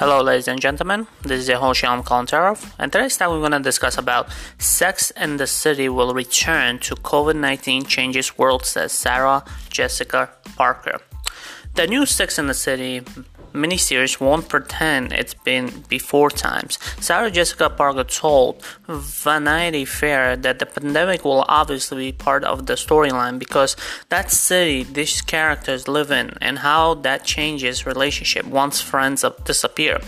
Hello, ladies and gentlemen. This is host Kalantarov, and today's time we're going to discuss about Sex and the City will return to COVID-19 changes world, says Sarah Jessica Parker. The new Sex and the City miniseries won't pretend it's been before times. Sarah Jessica Parker told Vanity Fair that the pandemic will obviously be part of the storyline because that city these characters live in and how that changes relationship once friends disappear.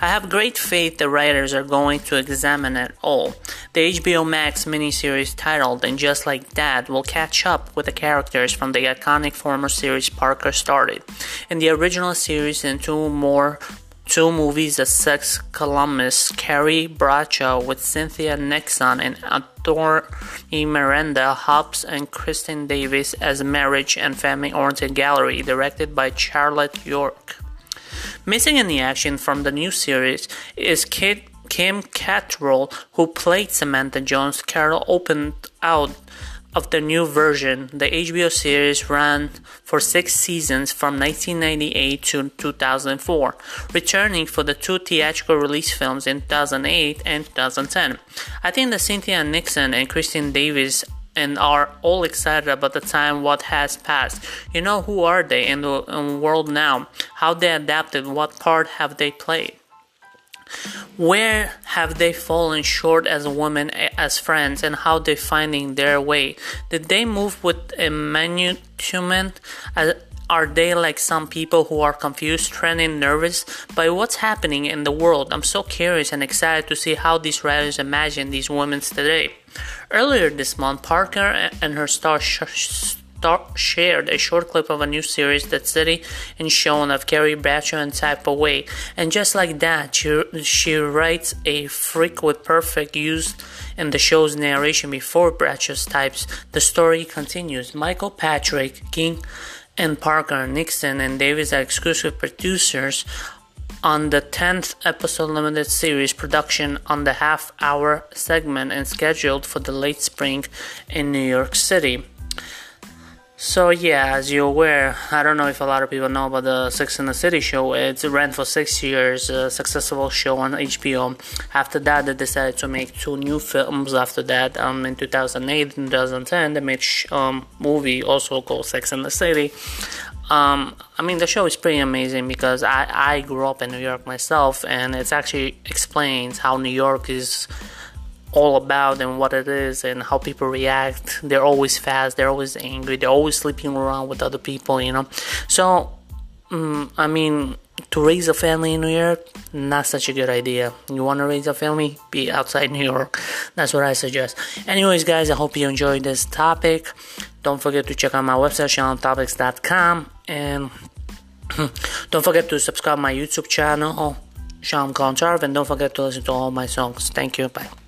I have great faith the writers are going to examine it all. The HBO Max miniseries titled And Just Like That will catch up with the characters from the iconic former series Parker started. In the original series and two more two movies The Sex columnist Carrie Bradshaw with Cynthia Nixon and Anthony Miranda Hobbs and Kristen Davis as Marriage and Family Oriented Gallery, directed by Charlotte York. Missing in the action from the new series is Kit, Kim Cattrall, who played Samantha Jones. Carol opened out of the new version. The HBO series ran for six seasons from 1998 to 2004, returning for the two theatrical release films in 2008 and 2010. I think that Cynthia Nixon and Christine Davis and are all excited about the time what has passed. You know who are they in the world now? How they adapted? What part have they played? Where have they fallen short as women, as friends, and how they finding their way? Did they move with a management? Uh, are they like some people who are confused, trending, nervous by what's happening in the world? I'm so curious and excited to see how these writers imagine these women today. Earlier this month, Parker and her star shared a short clip of a new series that City and shown of Carrie Bradshaw and Type Away. And just like that, she, she writes a freak with perfect use in the show's narration before Bradshaw types. The story continues. Michael Patrick, King, and Parker, Nixon, and Davis are exclusive producers on the 10th episode limited series production on the half hour segment and scheduled for the late spring in New York City. So yeah, as you're aware, I don't know if a lot of people know about the Sex and the City show. It's ran for six years, a successful show on HBO. After that, they decided to make two new films. After that, um, in 2008 and 2010, they made um movie also called Sex and the City. Um, I mean, the show is pretty amazing because I I grew up in New York myself, and it actually explains how New York is all about and what it is and how people react. They're always fast, they're always angry, they're always sleeping around with other people, you know. So, um, I mean, to raise a family in New York, not such a good idea. You want to raise a family, be outside New York. That's what I suggest. Anyways, guys, I hope you enjoyed this topic. Don't forget to check out my website, ShyamTopics.com, and don't forget to subscribe my YouTube channel, Shyam Kalantarov, and don't forget to listen to all my songs. Thank you. Bye.